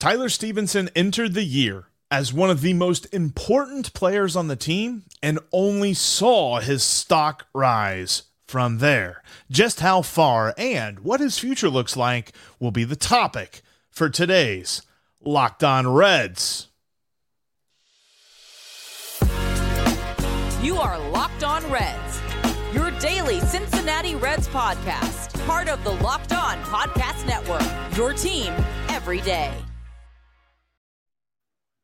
Tyler Stephenson entered the year as one of the most important players on the team and only saw his stock rise from there. Just how far and what his future looks like will be the topic for today's Locked On Reds. You are Locked On Reds, your daily Cincinnati Reds podcast, part of the Locked On Podcast Network, your team every day.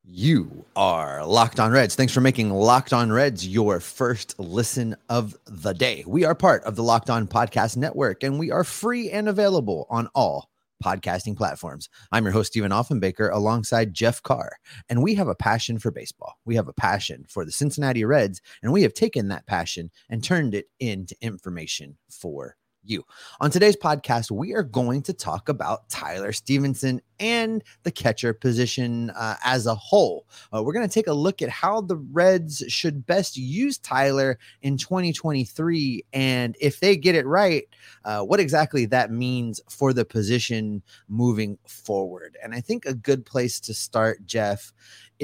You are Locked On Reds. Thanks for making Locked On Reds your first listen of the day. We are part of the Locked On Podcast Network, and we are free and available on all podcasting platforms. I'm your host, Stephen Offenbaker, alongside Jeff Carr, and we have a passion for baseball. We have a passion for the Cincinnati Reds, and we have taken that passion and turned it into information for you. On today's podcast, we are going to talk about Tyler Stephenson and the catcher position uh, as a whole. Uh, we're going to take a look at how the Reds should best use Tyler in 2023 and if they get it right, uh, what exactly that means for the position moving forward. And I think a good place to start, Jeff,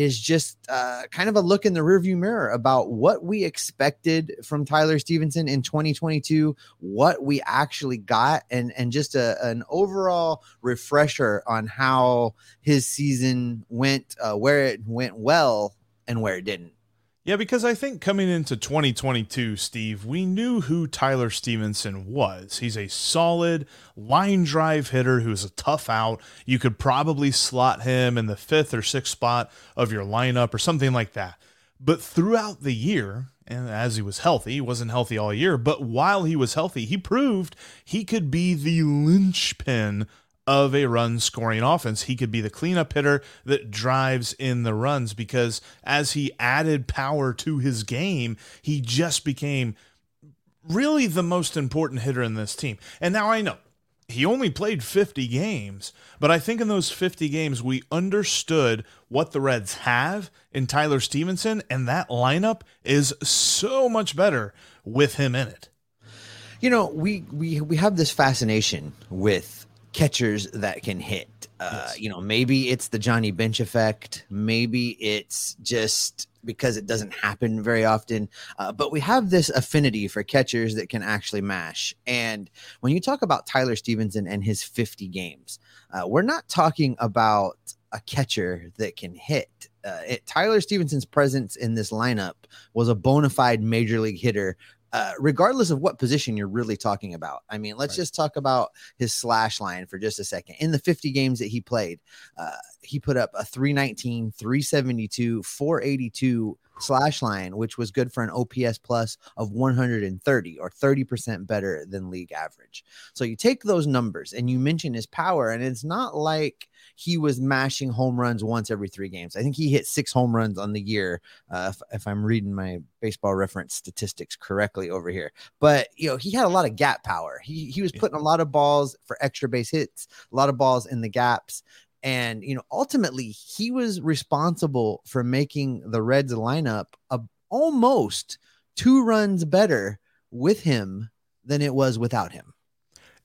is just uh, kind of a look in the rearview mirror about what we expected from Tyler Stephenson in 2022, what we actually got, and and just a, an overall refresher on how his season went, uh, where it went well and where it didn't. Yeah, because I think coming into 2022, Steve, we knew who Tyler Stephenson was. He's a solid line drive hitter who's a tough out. You could probably slot him in the fifth or sixth spot of your lineup or something like that. But throughout the year, and as he was healthy, he wasn't healthy all year, but while he was healthy, he proved he could be the linchpin of a run scoring offense. He could be the cleanup hitter that drives in the runs because as he added power to his game, he just became really the most important hitter in this team. And now I know he only played 50 games, but I think in those 50 games, we understood what the Reds have in Tyler Stephenson, and that lineup is so much better with him in it. You know, we we we have this fascination with catchers that can hit. Uh, yes. You know, maybe it's the Johnny Bench effect. Maybe it's just because it doesn't happen very often. Uh, but we have this affinity for catchers that can actually mash. And when you talk about Tyler Stephenson and his 50 games, uh, we're not talking about a catcher that can hit. Uh, it, Tyler Stephenson's presence in this lineup was a bona fide major league hitter uh, regardless of what position you're really talking about. I mean, let's right. just talk about his slash line for just a second. In the 50 games that he played, uh, he put up a 319, 372, 482 slash line, which was good for an OPS plus of 130 or 30% better than league average. So you take those numbers and you mention his power, and it's not like he was mashing home runs once every three games. I think he hit six home runs on the year, uh, if, if, I'm reading my baseball reference statistics correctly over here. But you know, he had a lot of gap power. He he was putting a lot of balls for extra base hits, a lot of balls in the gaps. And you know, ultimately, he was responsible for making the Reds lineup a, almost two runs better with him than it was without him.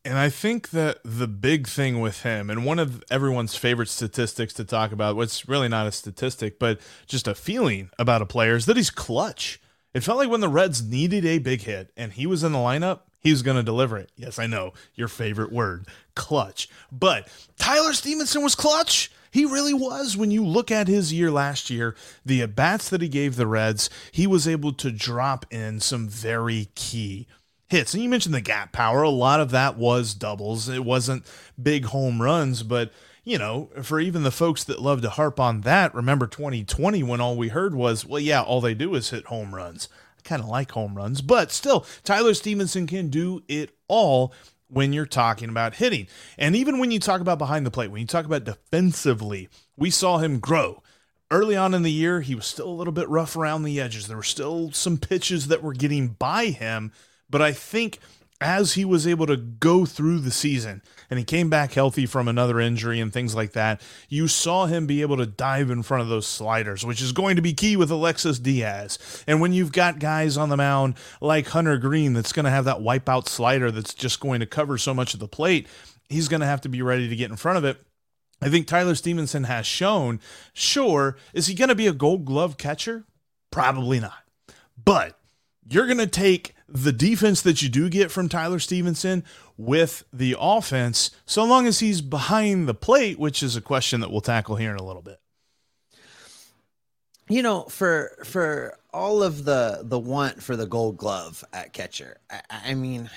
And I think that the big thing with him, and one of everyone's favorite statistics to talk about, what's really not a statistic, but just a feeling about a player, is that he's clutch. It felt like when the Reds needed a big hit and he was in the lineup, he was going to deliver it. Yes, I know your favorite word, clutch. But Tyler Stephenson was clutch. He really was. When you look at his year last year, the at bats that he gave the Reds, he was able to drop in some very key hits. And you mentioned the gap power. A lot of that was doubles. It wasn't big home runs, but you know, for even the folks that love to harp on that, remember 2020 when all we heard was, well, yeah, all they do is hit home runs. Kind of like home runs, but still, Tyler Stephenson can do it all when you're talking about hitting. And even when you talk about behind the plate, when you talk about defensively, we saw him grow. Early on in the year, he was still a little bit rough around the edges. There were still some pitches that were getting by him but I think as he was able to go through the season and he came back healthy from another injury and things like that, you saw him be able to dive in front of those sliders, which is going to be key with Alexis Diaz. And when you've got guys on the mound like Hunter Greene that's going to have that wipeout slider that's just going to cover so much of the plate, he's going to have to be ready to get in front of it I think Tyler Stephenson has shown, sure, is he going to be a gold glove catcher? Probably not. But you're going to take the defense that you do get from Tyler Stephenson with the offense, so long as he's behind the plate, which is a question that we'll tackle here in a little bit. You know, for for all of the the want for the Gold Glove at catcher, I, I mean,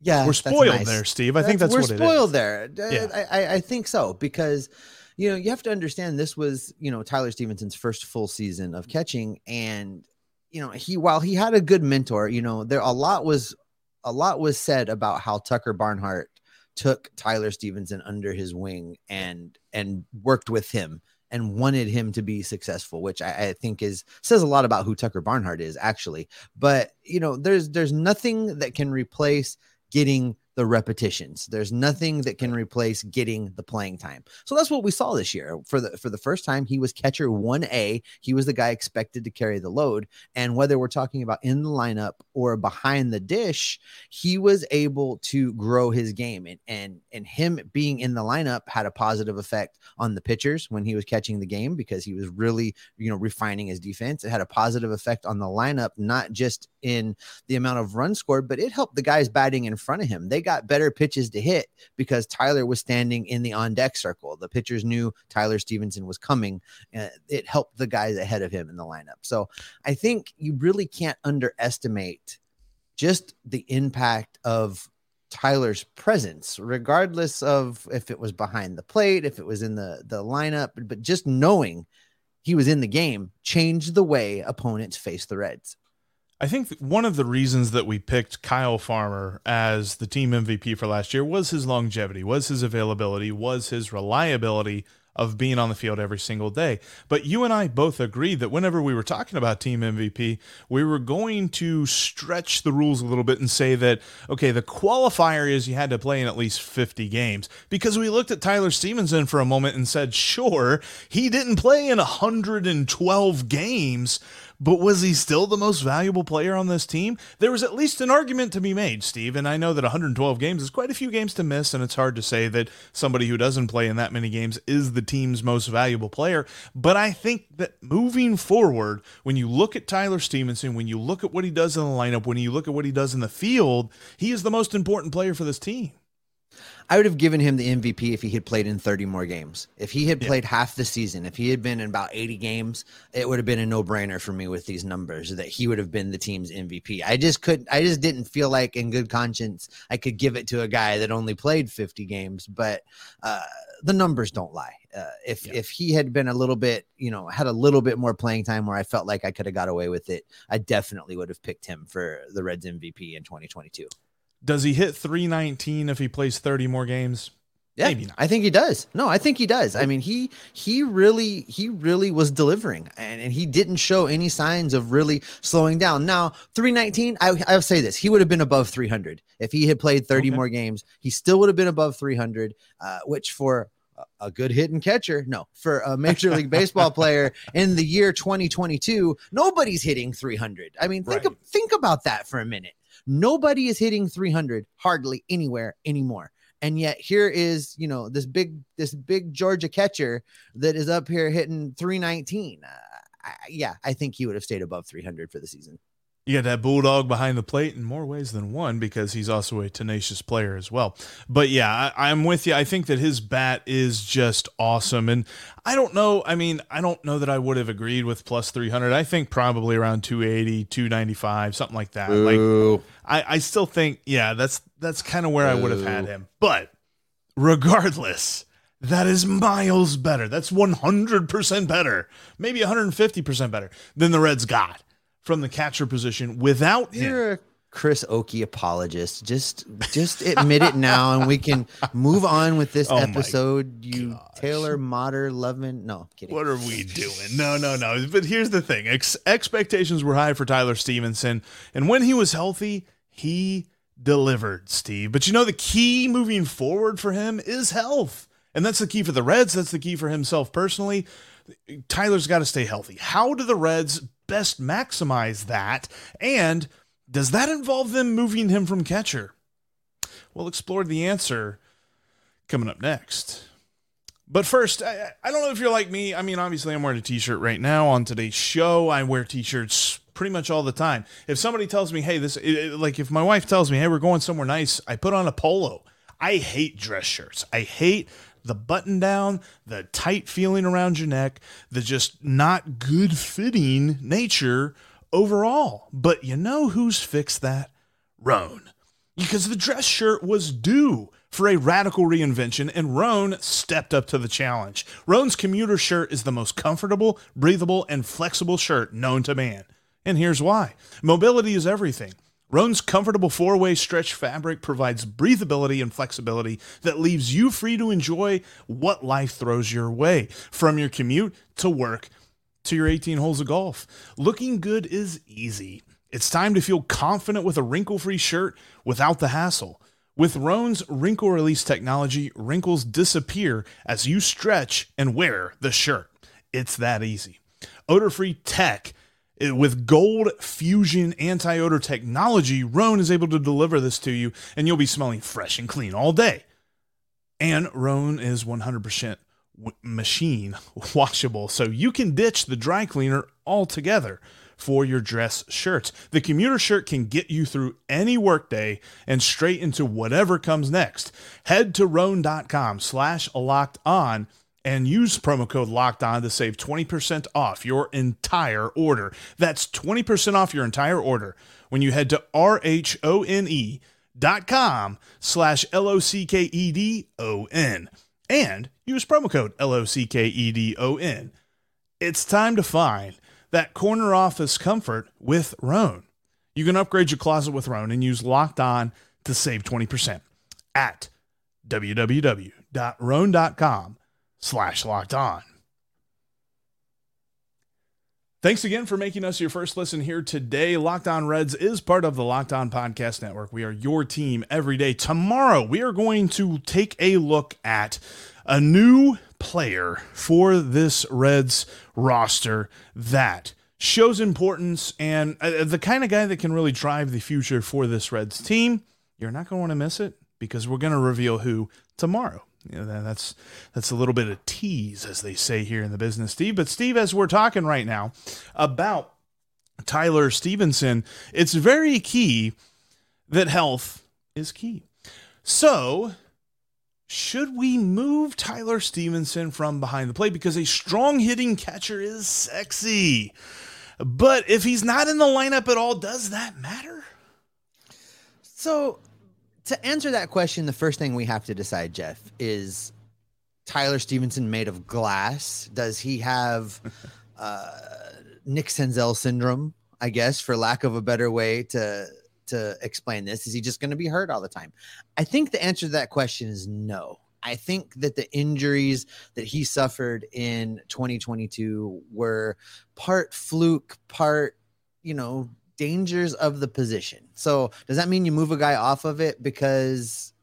yeah, we're spoiled nice. there, Steve. I that's, think that's we're what spoiled there. Uh, yeah. I, I think so because you know you have to understand this was you know Tyler Stephenson's first full season of catching, and you know he while he had a good mentor, you know there a lot was a lot was said about how Tucker Barnhart took Tyler Stephenson under his wing and and worked with him and wanted him to be successful, which I, I, think is says a lot about who Tucker Barnhart is actually. But you know, there's there's nothing that can replace getting the repetitions. There's nothing that can replace getting the playing time. So that's what we saw this year. For the for the first time, he was catcher 1A. He was the guy expected to carry the load. And whether we're talking about in the lineup or behind the dish, he was able to grow his game. And and and him being in the lineup had a positive effect on the pitchers when he was catching the game because he was really, you know, refining his defense. It had a positive effect on the lineup, not just in the amount of runs scored, but it helped the guys batting in front of him. They got got better pitches to hit because Tyler was standing in the on deck circle. The pitchers knew Tyler Stephenson was coming. and it helped the guys ahead of him in the lineup. So I think you really can't underestimate just the impact of Tyler's presence, regardless of if it was behind the plate, if it was in the the lineup, but just knowing he was in the game changed the way opponents face the Reds. I think one of the reasons that we picked Kyle Farmer as the team MVP for last year was his longevity, was his availability, was his reliability of being on the field every single day. But you and I both agreed that whenever we were talking about team MVP, we were going to stretch the rules a little bit and say that, okay, the qualifier is you had to play in at least 50 games. Because we looked at Tyler Stephenson for a moment and said, sure, he didn't play in 112 games but was he still the most valuable player on this team? There was at least an argument to be made, Steve. And I know that 112 games is quite a few games to miss, and it's hard to say that somebody who doesn't play in that many games is the team's most valuable player. But I think that moving forward, when you look at Tyler Stephenson, when you look at what he does in the lineup, when you look at what he does in the field, he is the most important player for this team. I would have given him the MVP if he had played in 30 more games. If he had played yeah. half the season, if he had been in about 80 games, it would have been a no-brainer for me with these numbers that he would have been the team's MVP. I just couldn't I just didn't feel like in good conscience I could give it to a guy that only played 50 games, but uh, the numbers don't lie. Uh, if yeah. if he had been a little bit, you know, had a little bit more playing time where I felt like I could have got away with it, I definitely would have picked him for the Reds MVP in 2022. Does he hit 319 if he plays 30 more games? Yeah, Maybe not. I think he does. No, I think he does. I mean, he he really he really was delivering, and, and he didn't show any signs of really slowing down. Now, three nineteen, I I'll say this: he would have been above three hundred if he had played thirty okay. more games. He still would have been above three hundred, uh, which for a good hitting catcher. No, for a major league baseball player in the year 2022, nobody's hitting 300. I mean, think right. think about that for a minute. Nobody is hitting 300 hardly anywhere anymore. And yet here is, you know, this big this big Georgia catcher that is up here hitting 319. Uh, I, yeah, I think he would have stayed above 300 for the season. You got that bulldog behind the plate in more ways than one because he's also a tenacious player as well. But yeah, I, am with you. I think that his bat is just awesome. And I don't know. I mean, I don't know that I would have agreed with plus 300. I think probably around 280, 295, something like that. Ooh. Like, I, I still think, yeah, that's that's kind of where Ooh. I would have had him. But regardless, that is miles better. That's 100% better, maybe 150% better than the Reds got from the catcher position without him. You're a Chris Okey apologist. Just just admit it now, and we can move on with this oh episode. You Taylor Motter Loveman. No, kidding. What are we doing? No, no, no. But here's the thing: Ex- expectations were high for Tyler Stephenson, and when he was healthy, he delivered. Steve, but you know the key moving forward for him is health. And that's the key for the Reds. That's the key for himself personally. Tyler's got to stay healthy. How do the Reds best maximize that? And does that involve them moving him from catcher? We'll explore the answer coming up next. But first, I, I don't know if you're like me. I mean, obviously, I'm wearing a t shirt right now on today's show. I wear t shirts pretty much all the time. If somebody tells me, hey, this, it, like if my wife tells me, hey, we're going somewhere nice, I put on a polo. I hate dress shirts. I hate the button down, the tight feeling around your neck, the just not good fitting nature overall. But you know who's fixed that? Rhone. Because the dress shirt was due for a radical reinvention, and Rhone stepped up to the challenge. Rhone's commuter shirt is the most comfortable, breathable, and flexible shirt known to man. And here's why mobility is everything. Rhone's comfortable four way stretch fabric provides breathability and flexibility that leaves you free to enjoy what life throws your way, from your commute to work to your 18 holes of golf. Looking good is easy. It's time to feel confident with a wrinkle free shirt without the hassle. With Rhone's wrinkle release technology, wrinkles disappear as you stretch and wear the shirt. It's that easy. Odor free tech with gold fusion anti odor technology, Rhone is able to deliver this to you, and you'll be smelling fresh and clean all day. And Rhone is 100% machine washable, so you can ditch the dry cleaner altogether for your dress shirts. The commuter shirt can get you through any workday and straight into whatever comes next. Head to rhone.com slash locked on and use promo code locked on to save 20% off your entire order. That's 20% off your entire order when you head to R-H-O-N-E dot com slash L-O-C-K-E-D-O-N and use promo code L-O-C-K-E-D-O-N. It's time to find that corner office comfort with Rhone. You can upgrade your closet with Rhone and use Locked On to save 20% at www.rhone.com slash locked on. Thanks again for making us your first listen here today. Locked On Reds is part of the Locked On Podcast Network. We are your team every day. Tomorrow, we are going to take a look at a new player for this Reds roster that shows importance and uh, the kind of guy that can really drive the future for this Reds team. You're not going to want to miss it because we're going to reveal who tomorrow. You know, that's that's a little bit of tease, as they say here in the business, Steve. But Steve, as we're talking right now about Tyler Stephenson, it's very key that health is key. So, should we move Tyler Stephenson from behind the plate because a strong hitting catcher is sexy? But if he's not in the lineup at all, does that matter? So to answer that question, the first thing we have to decide, Jeff, is Tyler Stephenson made of glass? Does he have uh, Nick Senzel syndrome? I guess, for lack of a better way to to explain this, is he just going to be hurt all the time? I think the answer to that question is no. I think that the injuries that he suffered in 2022 were part fluke, part you know dangers of the position. So does that mean you move a guy off of it because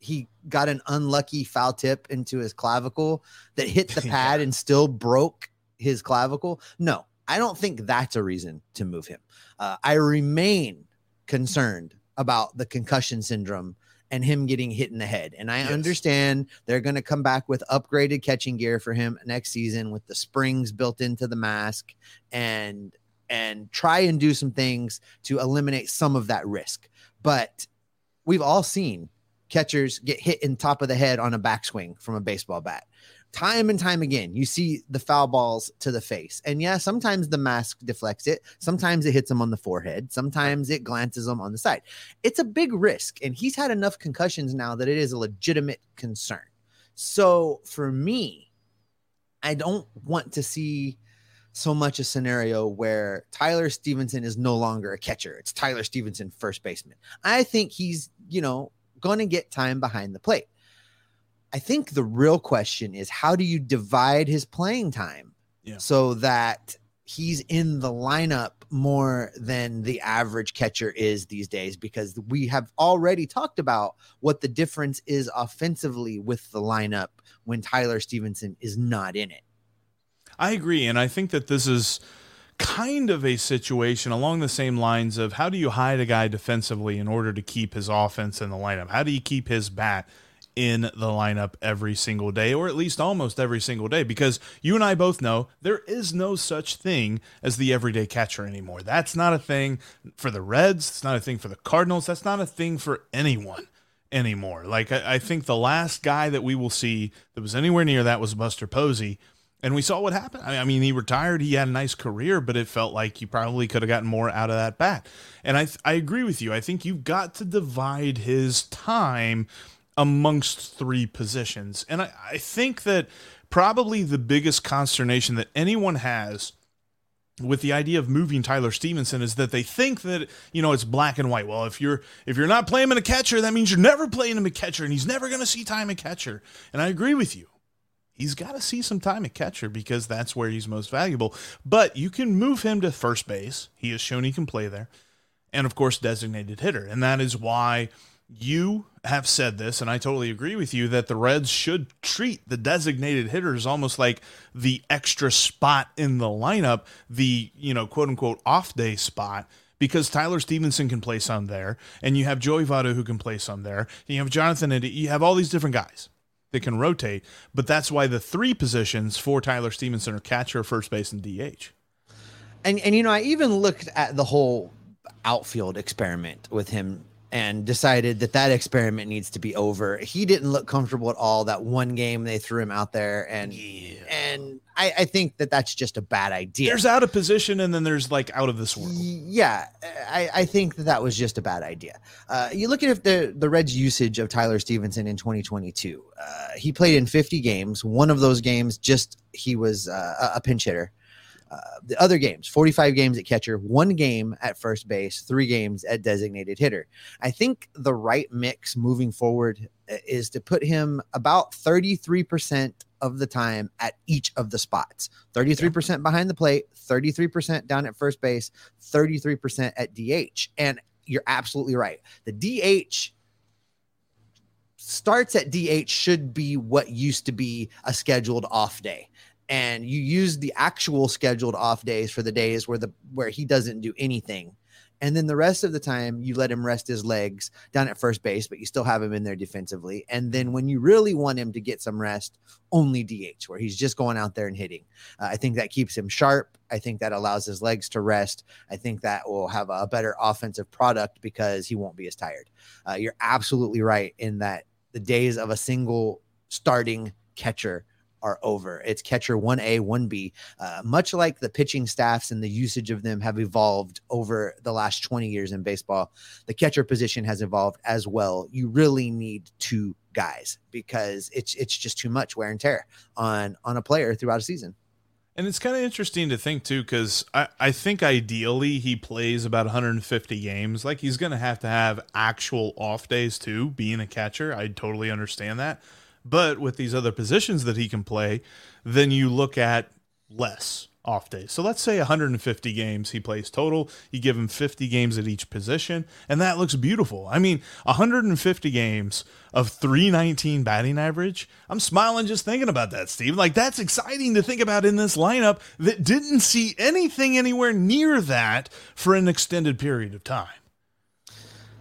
he got an unlucky foul tip into his clavicle that hit the pad and still broke his clavicle? No, I don't think that's a reason to move him. Uh, I remain concerned about the concussion syndrome and him getting hit in the head. And I yes. understand they're going to come back with upgraded catching gear for him next season with the springs built into the mask and and try and do some things to eliminate some of that risk. But we've all seen catchers get hit in top of the head on a backswing from a baseball bat. Time and time again, you see the foul balls to the face. And yeah, sometimes the mask deflects it. Sometimes it hits them on the forehead. Sometimes it glances them on the side. It's a big risk. And he's had enough concussions now that it is a legitimate concern. So for me, I don't want to see so much a scenario where Tyler Stephenson is no longer a catcher. It's Tyler Stephenson, first baseman. I think he's, you know, going to get time behind the plate. I think the real question is how do you divide his playing time yeah. so that he's in the lineup more than the average catcher is these days because we have already talked about what the difference is offensively with the lineup when Tyler Stephenson is not in it. I agree. And I think that this is kind of a situation along the same lines of how do you hide a guy defensively in order to keep his offense in the lineup? How do you keep his bat in the lineup every single day, or at least almost every single day, because you and I both know there is no such thing as the everyday catcher anymore. That's not a thing for the Reds. It's not a thing for the Cardinals. That's not a thing for anyone anymore. Like, I, I think the last guy that we will see that was anywhere near that was Buster Posey. And we saw what happened. I mean, he retired. He had a nice career, but it felt like he probably could have gotten more out of that bat. And I, I agree with you. I think you've got to divide his time amongst three positions. And I, I think that probably the biggest consternation that anyone has with the idea of moving Tyler Stephenson is that they think that you know it's black and white. Well, if you're if you're not playing him in a catcher, that means you're never playing him a catcher, and he's never going to see time at catcher. And I agree with you. He's got to see some time at catcher because that's where he's most valuable. But you can move him to first base. He has shown he can play there, and of course designated hitter, and that is why you have said this, and I totally agree with you that the Reds should treat the designated hitters almost like the extra spot in the lineup, the, you know, quote unquote off day spot. Because Tyler Stephenson can play some there, and you have Joey Votto who can play some there. And you have Jonathan, and you have all these different guys that can rotate. But that's why the three positions for Tyler Stephenson are catcher, first base, and DH. And and you know, I even looked at the whole outfield experiment with him and decided that that experiment needs to be over. He didn't look comfortable at all. That one game they threw him out there, and yeah. and I, I, think that that's just a bad idea. There's out of position, and then there's like out of this world. Yeah, I, I think that that was just a bad idea. Uh, you look at the the Reds' usage of Tyler Stephenson in 2022. Uh, he played in 50 games. One of those games, just he was uh, a pinch hitter. Uh, the other games 45 games at catcher, one game at first base, three games at designated hitter. I think the right mix moving forward uh, is to put him about 33% of the time at each of the spots 33% behind the plate, 33% down at first base, 33% at DH. And you're absolutely right. The DH starts at DH should be what used to be a scheduled off day and you use the actual scheduled off days for the days where the where he doesn't do anything. And then the rest of the time you let him rest his legs down at first base but you still have him in there defensively. And then when you really want him to get some rest only dh where he's just going out there and hitting. Uh, i think that keeps him sharp. I think that allows his legs to rest. I think that will have a better offensive product because he won't be as tired. Uh, you're absolutely right in that the days of a single starting catcher are over. It's catcher 1A, 1B. Uh, much like the pitching staffs and the usage of them have evolved over the last 20 years in baseball, the catcher position has evolved as well. You really need two guys because it's it's just too much wear and tear on on a player throughout a season. And it's kind of interesting to think too, because I, I think ideally he plays about 150 games. Like he's going to have to have actual off days too, being a catcher. I totally understand that. But with these other positions that he can play, then you look at less off days. So let's say 150 games he plays total. You give him 50 games at each position, and that looks beautiful. I mean, 150 games of 319 batting average. I'm smiling just thinking about that, Steve. Like, that's exciting to think about in this lineup that didn't see anything anywhere near that for an extended period of time.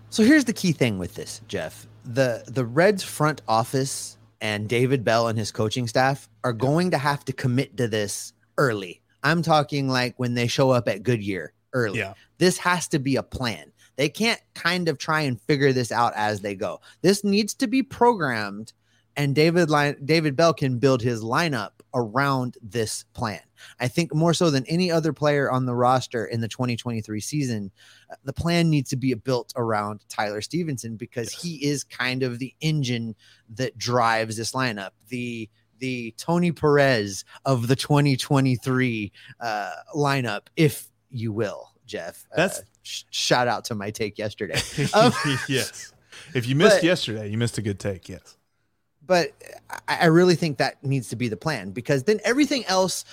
So here's the key thing with this, Jeff. The the Reds front office and David Bell and his coaching staff are going to have to commit to this early. I'm talking like when they show up at Goodyear early. Yeah. This has to be a plan. They can't kind of try and figure this out as they go. This needs to be programmed and David line David Bell can build his lineup around this plan. I think more so than any other player on the roster in the 2023 season, uh, the plan needs to be built around Tyler Stephenson because yes. he is kind of the engine that drives this lineup. The the Tony Perez of the 2023 uh, lineup, if you will, Jeff. Uh, That's uh, sh- shout out to my take yesterday. Um, yes. If you missed but, yesterday, you missed a good take. Yes but I, really think that needs to be the plan because then everything else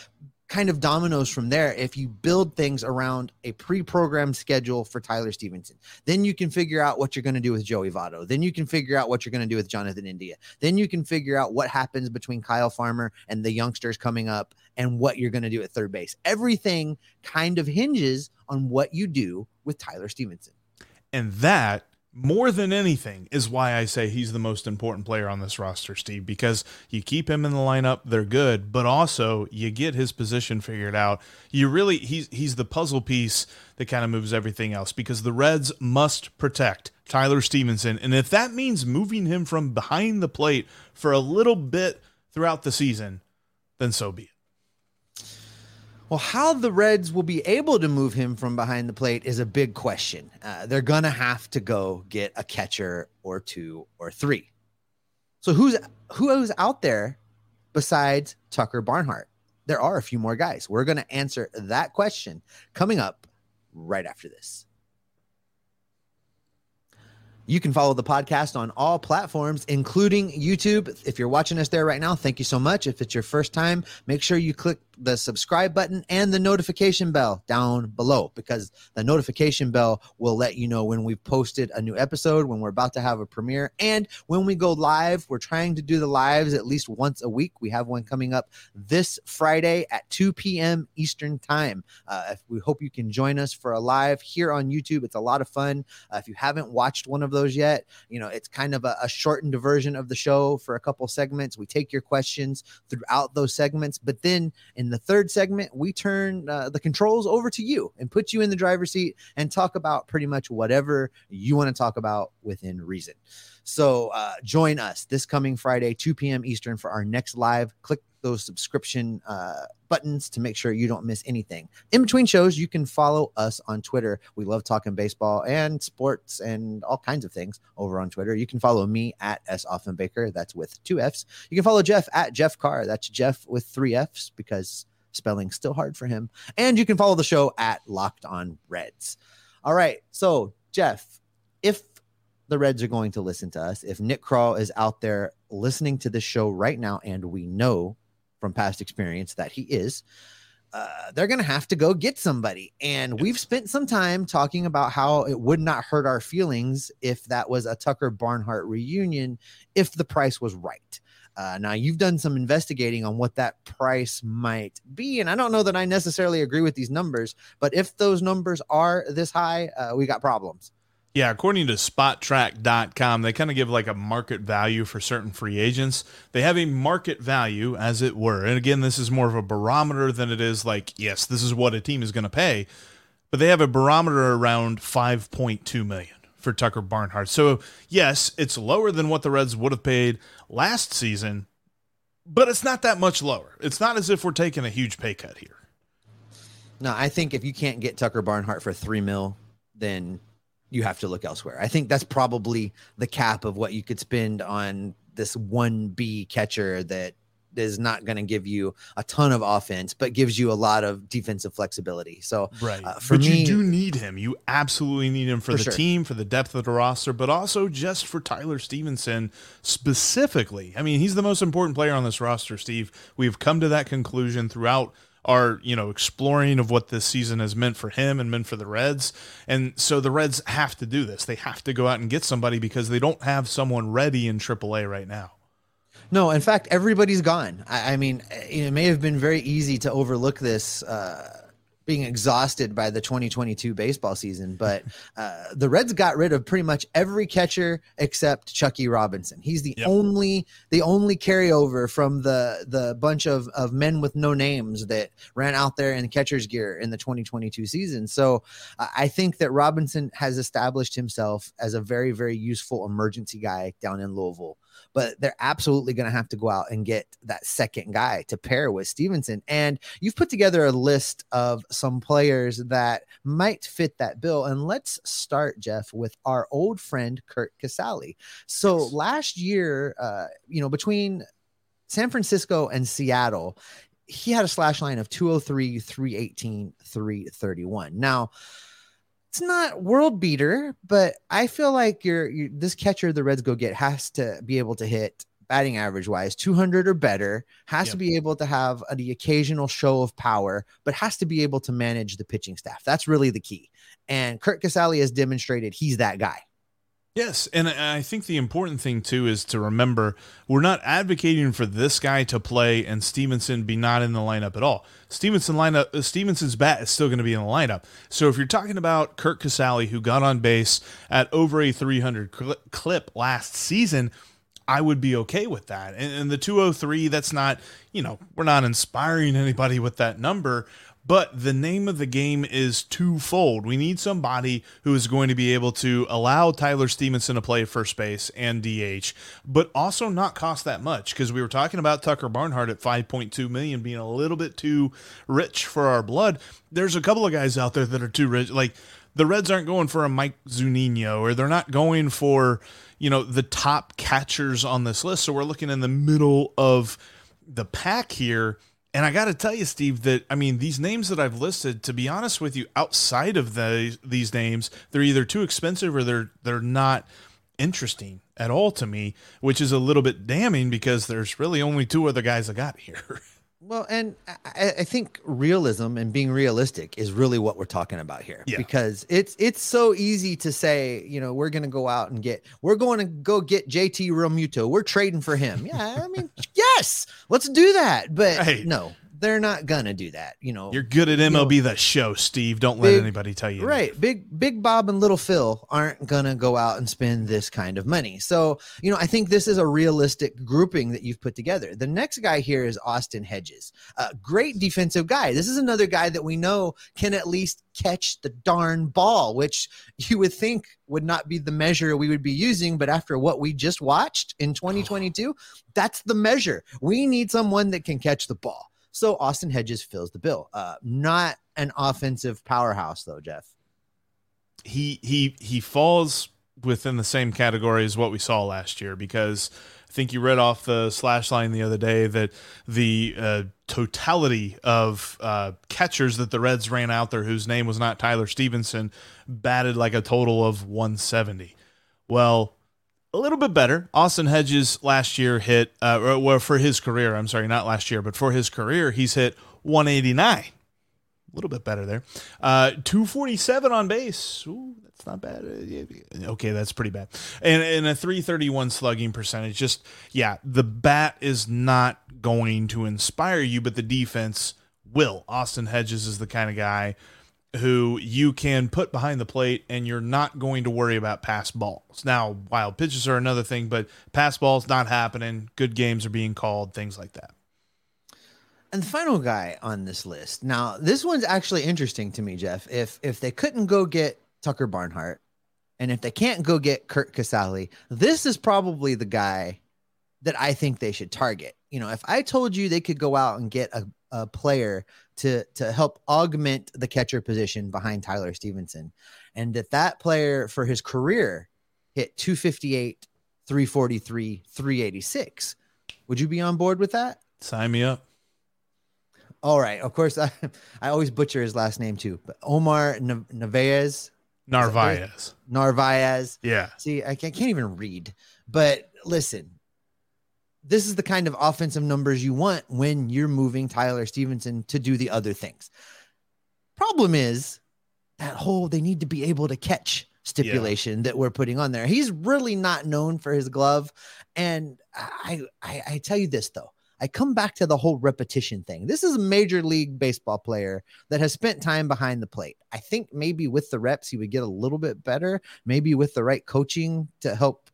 kind of dominoes from there if you build things around a pre-programmed schedule for Tyler Stephenson. Then you can figure out what you're going to do with Joey Votto. Then you can figure out what you're going to do with Jonathan India. Then you can figure out what happens between Kyle Farmer and the youngsters coming up and what you're going to do at third base. Everything kind of hinges on what you do with Tyler Stephenson. And that more than anything is why I say he's the most important player on this roster, Steve, because you keep him in the lineup, they're good, but also you get his position figured out. You really he's he's the puzzle piece that kind of moves everything else because the Reds must protect Tyler Stephenson. And if that means moving him from behind the plate for a little bit throughout the season, then so be it. Well, how the Reds will be able to move him from behind the plate is a big question. Uh, they're going to have to go get a catcher or two or three. So who's who's out there besides Tucker Barnhart? There are a few more guys. We're going to answer that question coming up right after this. You can follow the podcast on all platforms, including YouTube. If you're watching us there right now, thank you so much. If it's your first time, make sure you click the subscribe button and the notification bell down below because the notification bell will let you know when we've posted a new episode, when we're about to have a premiere, and when we go live. We're trying to do the lives at least once a week. We have one coming up this Friday at 2 p.m. Eastern Time. Uh, we hope you can join us for a live here on YouTube. It's a lot of fun. Uh, if you haven't watched one of those yet, you know, it's kind of a, a shortened version of the show for a couple segments. We take your questions throughout those segments, but then in in the third segment, we turn uh, the controls over to you and put you in the driver's seat and talk about pretty much whatever you want to talk about within reason. So uh, join us this coming Friday, 2 p.m. Eastern, for our next live. Click those subscription uh, buttons to make sure you don't miss anything. In between shows, you can follow us on Twitter. We love talking baseball and sports and all kinds of things over on Twitter. You can follow me at S. Offenbaker. That's with two F's. You can follow Jeff at Jeff Carr. That's Jeff with three F's because spelling's still hard for him. And you can follow the show at Locked On Reds. All right. So, Jeff, if the Reds are going to listen to us. If Nick Krall is out there listening to this show right now, and we know from past experience that he is, uh, they're going to have to go get somebody. And we've spent some time talking about how it would not hurt our feelings if that was a Tucker Barnhart reunion, if the price was right. Uh, now, you've done some investigating on what that price might be. And I don't know that I necessarily agree with these numbers, but if those numbers are this high, uh, we got problems. Yeah, according to spotrac.com, they kind of give like a market value for certain free agents. They have a market value, as it were. And again, this is more of a barometer than it is like, yes, this is what a team is going to pay. But they have a barometer around 5.2 million for Tucker Barnhart. So, yes, it's lower than what the Reds would have paid last season, but it's not that much lower. It's not as if we're taking a huge pay cut here. No, I think if you can't get Tucker Barnhart for 3 mil, then you have to look elsewhere. I think that's probably the cap of what you could spend on this 1B catcher that is not going to give you a ton of offense, but gives you a lot of defensive flexibility. So, right. Uh, for but me, you do need him. You absolutely need him for, for the sure. team, for the depth of the roster, but also just for Tyler Stephenson specifically. I mean, he's the most important player on this roster, Steve. We've come to that conclusion throughout are you know exploring of what this season has meant for him and meant for the Reds. And so the Reds have to do this. They have to go out and get somebody because they don't have someone ready in AAA right now. No, in fact, everybody's gone. I, I mean, it may have been very easy to overlook this. Uh, being exhausted by the 2022 baseball season, but uh, the Reds got rid of pretty much every catcher except Chuckie Robinson. He's the yep. only the only carryover from the the bunch of of men with no names that ran out there in catcher's gear in the 2022 season. So uh, I think that Robinson has established himself as a very very useful emergency guy down in Louisville but they're absolutely going to have to go out and get that second guy to pair with Stephenson. And you've put together a list of some players that might fit that bill. And let's start, Jeff, with our old friend Curt Casali. So yes. last year, uh, you know, between San Francisco and Seattle, he had a slash line of 203, 318, 331. Now, it's not world beater, but I feel like you're, you're this catcher the Reds go get has to be able to hit batting average wise 200 or better has yep. to be able to have a, the occasional show of power but has to be able to manage the pitching staff. That's really the key. And Curt Casali has demonstrated he's that guy Yes, and I think the important thing too is to remember we're not advocating for this guy to play and Stephenson be not in the lineup at all. Stephenson lineup uh, Stephenson's bat is still going to be in the lineup. So if you're talking about Curt Casali who got on base at over a 300 clip last season, I would be okay with that. And, and the 203, that's not, you know, we're not inspiring anybody with that number, but the name of the game is twofold. We need somebody who is going to be able to allow Tyler Stephenson to play first base and DH, but also not cost that much because we were talking about Tucker Barnhart at 5.2 million being a little bit too rich for our blood. There's a couple of guys out there that are too rich. Like the Reds aren't going for a Mike Zunino or they're not going for, you know, the top catchers on this list. So we're looking in the middle of the pack here and I got to tell you, Steve, that I mean, these names that I've listed, to be honest with you, outside of the, these names, they're either too expensive or they're they're not interesting at all to me, which is a little bit damning because there's really only two other guys I got here. Well, and I, I, think realism and being realistic is really what we're talking about here. Yeah. Because it's it's so easy to say, you know, we're gonna go out and get we're going to go get JT Realmuto. We're trading for him. Yeah, I mean, yes, let's do that. But right. no, they're not gonna do that. You know, you're good at MLB you know, the show, Steve. Don't big, let anybody tell you. Right, anything. big Big Bob and Little Phil aren't gonna go out and spend this kind of money. So you know, I think this is a realistic grouping that you've put together. The next guy here is Austin Hedges, a great defensive guy. This is another guy that we know can at least catch the darn ball, which you would think would not be the measure we would be using. But after what we just watched in 2022, that's the measure. We need someone that can catch the ball. So Austin Hedges fills the bill. Uh, not an offensive powerhouse though, Jeff. He he he falls within the same category as what we saw last year because I think you read off the slash line the other day that the uh, totality of uh, catchers that the Reds ran out there, whose name was not Tyler Stephenson, batted like a total of 170. Well, a little bit better. Austin Hedges last year hit, uh, well, for his career, I'm sorry, not last year, but for his career, he's hit 189. A little bit better there. Uh, 247 on base. Ooh, that's not bad. Uh, okay, that's pretty bad. And, and a 331 slugging percentage. Just, yeah, the bat is not going to inspire you, but the defense will. Austin Hedges is the kind of guy who you can put behind the plate and you're not going to worry about pass balls. Now, wild pitches are another thing, but pass balls not happening. Good games are being called, things like that. And the final guy on this list. Now, this one's actually interesting to me, Jeff. If if they couldn't go get Tucker Barnhart, and if they can't go get Curt Casali, this is probably the guy that I think they should target. You know, if I told you they could go out and get a, a player to to help augment the catcher position behind Tyler Stephenson, and that that player for his career hit 258, 343, 386. Would you be on board with that? Sign me up. All right. Of course, I, I always butcher his last name too, but Omar Narvaez. Narvaez. Narvaez. Yeah. See, I can't, can't even read. But listen, this is the kind of offensive numbers you want when you're moving Tyler Stephenson to do the other things. Problem is that whole they need to be able to catch stipulation yeah. that we're putting on there. He's really not known for his glove. And I, I, I tell you this though, I come back to the whole repetition thing. This is a major league baseball player that has spent time behind the plate. I think maybe with the reps, he would get a little bit better. Maybe with the right coaching to help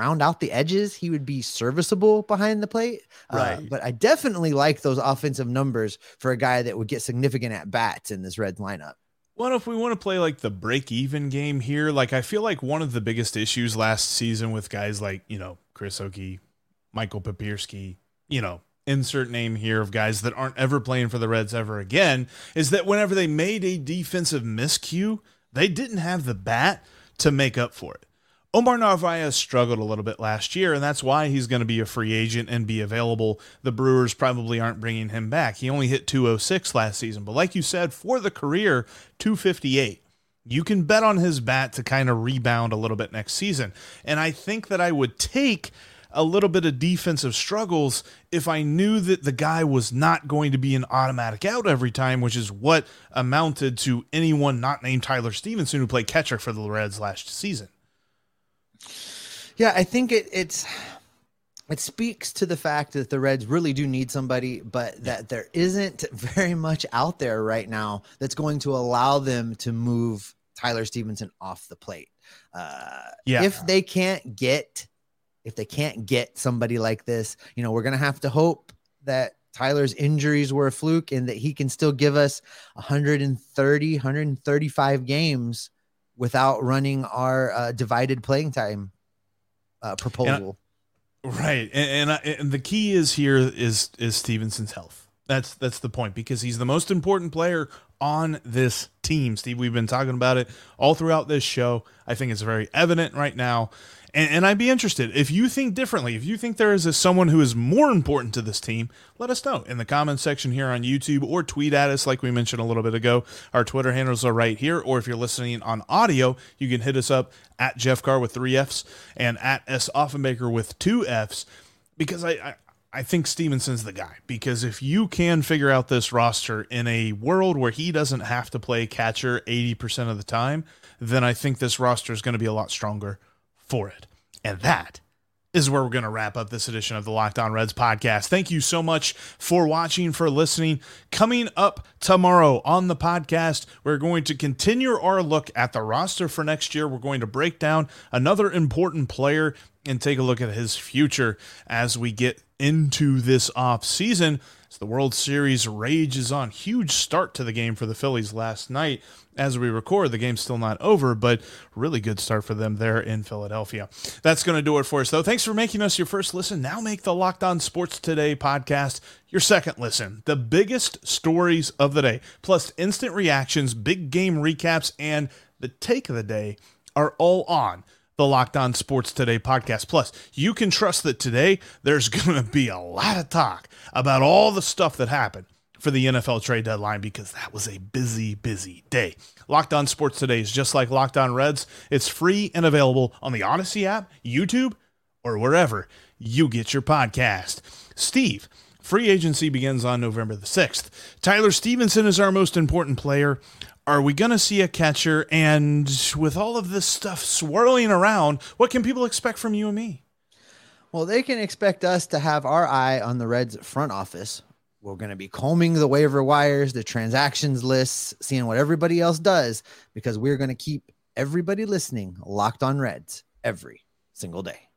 round out the edges, he would be serviceable behind the plate. Uh, right. Uh, but I definitely like those offensive numbers for a guy that would get significant at bats in this red lineup. Well, if we want to play like the break even game here, like I feel like one of the biggest issues last season with guys like, you know, Chris Okey, Michael Papierski, you know, insert name here of guys that aren't ever playing for the Reds ever again, is that whenever they made a defensive miscue, they didn't have the bat to make up for it. Omar Narvaez struggled a little bit last year, and that's why he's going to be a free agent and be available. The Brewers probably aren't bringing him back. He only hit 206 last season, but like you said, for the career, 258. You can bet on his bat to kind of rebound a little bit next season. And I think that I would take a little bit of defensive struggles if I knew that the guy was not going to be an automatic out every time, which is what amounted to anyone not named Tyler Stephenson who played catcher for the Reds last season. Yeah, I think it it's it speaks to the fact that the Reds really do need somebody, but that there isn't very much out there right now that's going to allow them to move Tyler Stephenson off the plate. Uh, Yeah. If they can't get, if they can't get somebody like this, you know, we're gonna have to hope that Tyler's injuries were a fluke and that he can still give us 130, 135 games without running our uh, divided playing time uh, proposal. Right, and and, I, and the key is here is is Stephenson's health. That's that's the point because he's the most important player on this team. Steve, we've been talking about it all throughout this show. I think it's very evident right now, and, and I'd be interested if you think differently. If you think there is a, someone who is more important to this team, let us know in the comments section here on YouTube or tweet at us, like we mentioned a little bit ago. Our Twitter handles are right here, or if you're listening on audio, you can hit us up at Jeff Carr with three Fs and at S Offenbaker with two Fs because I, I I think Stephenson's the guy because if you can figure out this roster in a world where he doesn't have to play catcher 80% of the time, then I think this roster is going to be a lot stronger for it. And that is where we're going to wrap up this edition of the Locked On Reds podcast. Thank you so much for watching, for listening. Coming up tomorrow on the podcast, we're going to continue our look at the roster for next year. We're going to break down another important player and take a look at his future as we get into this off season. The World Series rages on, huge start to the game for the Phillies last night. As we record, the game's still not over, but really good start for them there in Philadelphia. That's going to do it for us, though. Thanks for making us your first listen. Now make the Locked On Sports Today podcast your second listen. The biggest stories of the day, plus instant reactions, big game recaps, and the take of the day are all on the Locked On Sports Today podcast. Plus, you can trust that today there's going to be a lot of talk about all the stuff that happened for the NFL trade deadline because that was a busy, busy day. Locked On Sports Today is just like Locked On Reds. It's free and available on the Odyssey app, YouTube, or wherever you get your podcast. Steve, free agency begins on November the 6th. Tyler Stephenson is our most important player. Are we going to see a catcher? And with all of this stuff swirling around, what can people expect from you and me? Well, they can expect us to have our eye on the Reds front office. We're going to be combing the waiver wires, the transactions lists, seeing what everybody else does, because we're going to keep everybody listening locked on Reds every single day.